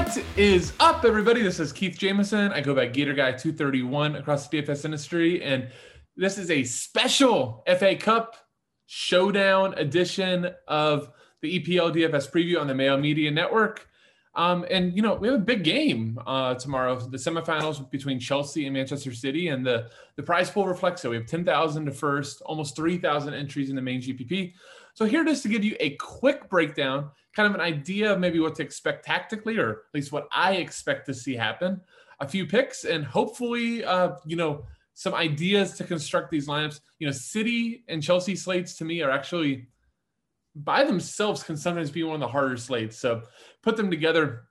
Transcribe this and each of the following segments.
What is up, everybody? This is Keith Jameson. I go by Gator Guy 231 across the DFS industry, and this is a special FA Cup showdown edition of the EPL DFS preview on the Mayo Media Network. Um, and you know we have a big game uh, tomorrow, the semifinals between Chelsea and Manchester City, and the the prize pool reflects it. We have ten thousand to first, almost three thousand entries in the main GPP. So here it is to give you a quick breakdown kind of an idea of maybe what to expect tactically, or at least what I expect to see happen. A few picks, and hopefully, uh, you know, some ideas to construct these lineups. You know, City and Chelsea slates to me are actually by themselves can sometimes be one of the harder slates. So put them together,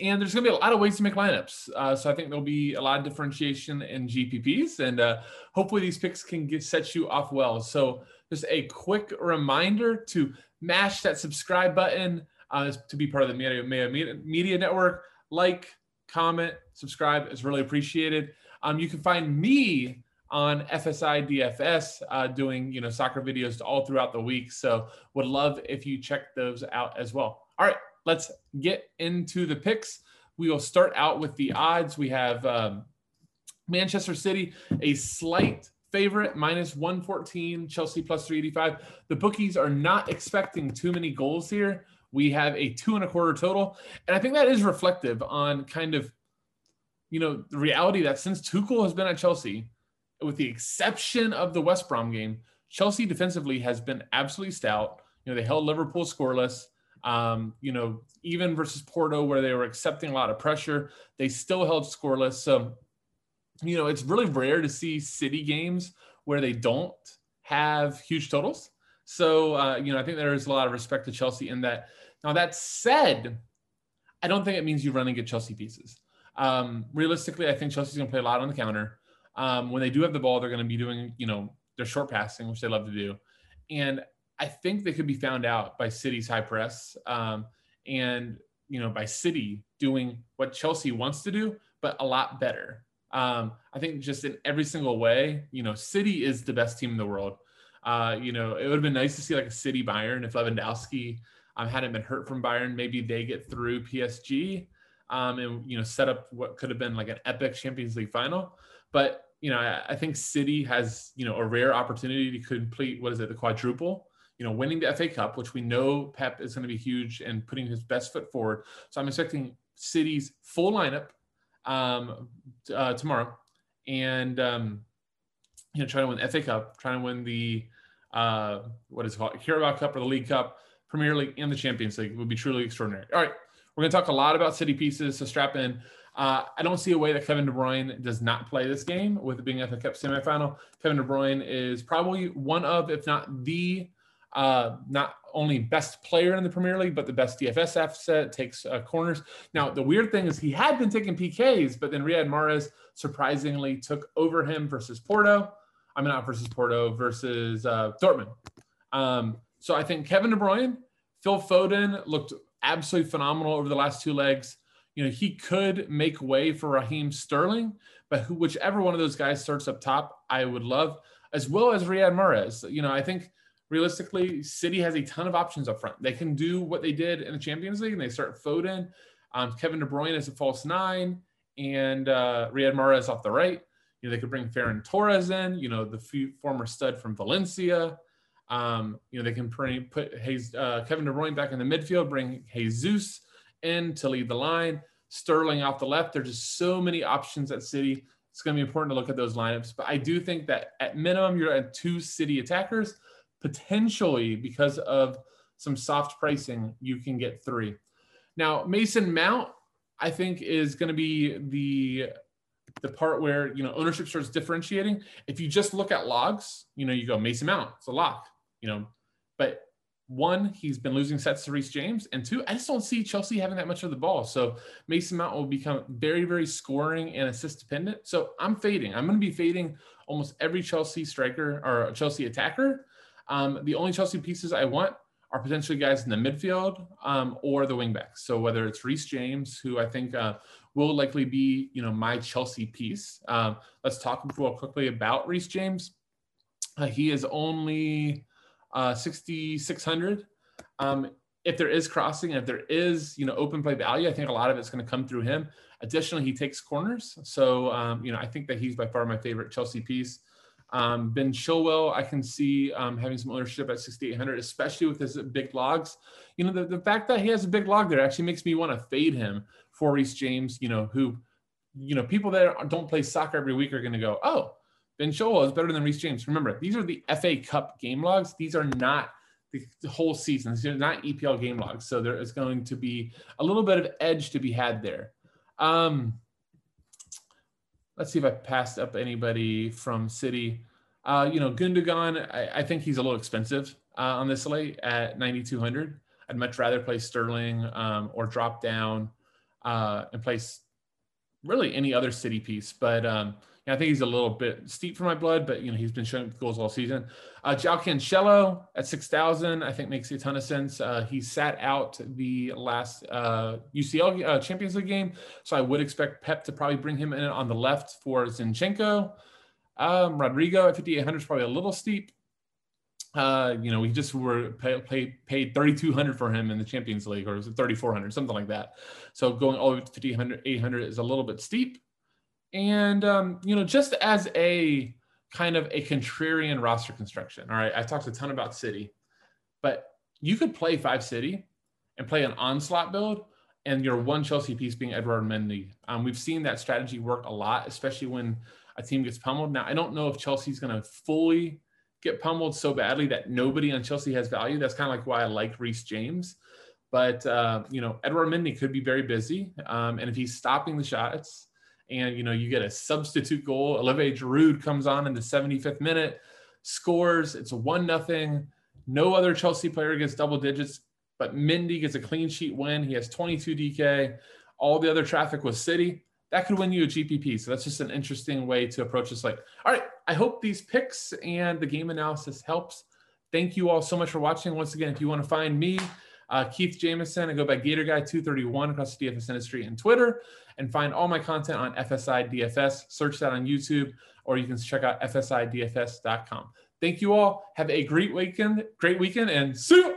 and there's going to be a lot of ways to make lineups. Uh, so I think there'll be a lot of differentiation in GPPs, and uh, hopefully these picks can get set you off well. So just a quick reminder to mash that subscribe button uh, to be part of the Media, Media, Media Network. Like, comment, subscribe is really appreciated. Um, you can find me on FSI DFS uh, doing you know soccer videos all throughout the week. So would love if you check those out as well. All right, let's get into the picks. We will start out with the odds. We have um, Manchester City, a slight favorite minus 114, Chelsea plus 385. The bookies are not expecting too many goals here. We have a two and a quarter total. And I think that is reflective on kind of, you know, the reality that since Tuchel has been at Chelsea, with the exception of the West Brom game, Chelsea defensively has been absolutely stout. You know, they held Liverpool scoreless. Um, you know, even versus Porto, where they were accepting a lot of pressure, they still held scoreless. So you know, it's really rare to see city games where they don't have huge totals. So, uh, you know, I think there is a lot of respect to Chelsea in that. Now, that said, I don't think it means you run and get Chelsea pieces. Um, realistically, I think Chelsea's going to play a lot on the counter. Um, when they do have the ball, they're going to be doing, you know, their short passing, which they love to do. And I think they could be found out by City's high press um, and, you know, by City doing what Chelsea wants to do, but a lot better. Um, I think just in every single way, you know, City is the best team in the world. Uh, you know, it would have been nice to see like a City Bayern if Lewandowski um, hadn't been hurt from Bayern. Maybe they get through PSG um, and you know set up what could have been like an epic Champions League final. But you know, I, I think City has you know a rare opportunity to complete what is it the quadruple. You know, winning the FA Cup, which we know Pep is going to be huge and putting his best foot forward. So I'm expecting City's full lineup um, uh, tomorrow, and um, you know, trying to win FA Cup, trying to win the uh, what is it called Carabao Cup or the League Cup, Premier League, and the Champions League it would be truly extraordinary. All right, we're going to talk a lot about city pieces, so strap in. Uh, I don't see a way that Kevin De Bruyne does not play this game with it being FA Cup semifinal. Kevin De Bruyne is probably one of, if not the uh, not only best player in the Premier League, but the best DFS asset, takes uh, corners. Now, the weird thing is he had been taking PKs, but then Riyad Mahrez surprisingly took over him versus Porto. I mean, not versus Porto, versus uh, Dortmund. Um, so I think Kevin De Bruyne, Phil Foden looked absolutely phenomenal over the last two legs. You know, he could make way for Raheem Sterling, but who, whichever one of those guys starts up top, I would love, as well as Riyad Mahrez. You know, I think – realistically, City has a ton of options up front. They can do what they did in the Champions League, and they start Foden, um, Kevin De Bruyne as a false nine, and uh, Riyad Mahrez off the right. You know, they could bring Ferran Torres in. You know, the former stud from Valencia. Um, you know, they can put Hayes, uh, Kevin De Bruyne back in the midfield, bring Jesus in to lead the line. Sterling off the left. There's just so many options at City. It's going to be important to look at those lineups. But I do think that at minimum, you're at two City attackers potentially because of some soft pricing, you can get three. Now, Mason Mount, I think, is going to be the the part where you know ownership starts differentiating. If you just look at logs, you know, you go Mason Mount, it's a lock, you know. But one, he's been losing sets to Reece James, and two, I just don't see Chelsea having that much of the ball. So Mason Mount will become very, very scoring and assist dependent. So I'm fading. I'm going to be fading almost every Chelsea striker or Chelsea attacker um, the only Chelsea pieces I want are potentially guys in the midfield um, or the wingbacks. So whether it's Reece James, who I think uh, will likely be, you know, my Chelsea piece. Um, let's talk real quickly about Reece James. Uh, he is only uh, 6,600. Um, if there is crossing, if there is, you know, open play value, I think a lot of it's going to come through him. Additionally, he takes corners. So, um, you know, I think that he's by far my favorite Chelsea piece. Um, ben Chilwell, I can see um, having some ownership at 6,800, especially with his big logs. You know, the, the fact that he has a big log there actually makes me want to fade him for Reece James, you know, who, you know, people that don't play soccer every week are going to go, oh, Ben Chilwell is better than Reece James. Remember, these are the FA Cup game logs. These are not the, the whole season. These are not EPL game logs. So there is going to be a little bit of edge to be had there. Um, let's see if I passed up anybody from City. Uh, you know, Gundogan, I, I, think he's a little expensive uh, on this slate at 9,200. I'd much rather play Sterling um, or drop down uh, and place really any other City piece. But um, yeah, I think he's a little bit steep for my blood, but you know he's been showing goals all season. Uh, João Cancelo at six thousand, I think makes a ton of sense. Uh, he sat out the last uh, UCL uh, Champions League game, so I would expect Pep to probably bring him in on the left for Zinchenko. Um, Rodrigo at 5,800 is probably a little steep. Uh, you know, we just were pay, pay, paid 3,200 for him in the Champions League, or was it 3,400, something like that. So going all the way to 5,800, 800 is a little bit steep. And, um, you know, just as a kind of a contrarian roster construction, all right, I talked a ton about City, but you could play five City and play an onslaught build and your one Chelsea piece being Edward Mendy. Um, we've seen that strategy work a lot, especially when a team gets pummeled. Now, I don't know if Chelsea's going to fully get pummeled so badly that nobody on Chelsea has value. That's kind of like why I like Reece James. But, uh, you know, Edward Mendy could be very busy. Um, and if he's stopping the shots, and you know you get a substitute goal. Olivier Giroud comes on in the 75th minute, scores. It's a one nothing. No other Chelsea player gets double digits, but Mendy gets a clean sheet win. He has 22 DK. All the other traffic was City. That could win you a GPP. So that's just an interesting way to approach this. Like, all right, I hope these picks and the game analysis helps. Thank you all so much for watching. Once again, if you want to find me, uh, Keith Jameson. I go by Gator Guy 231 across the DFS industry and Twitter, and find all my content on FSI DFS. Search that on YouTube, or you can check out FSIDFS.com. Thank you all. Have a great weekend. Great weekend, and see.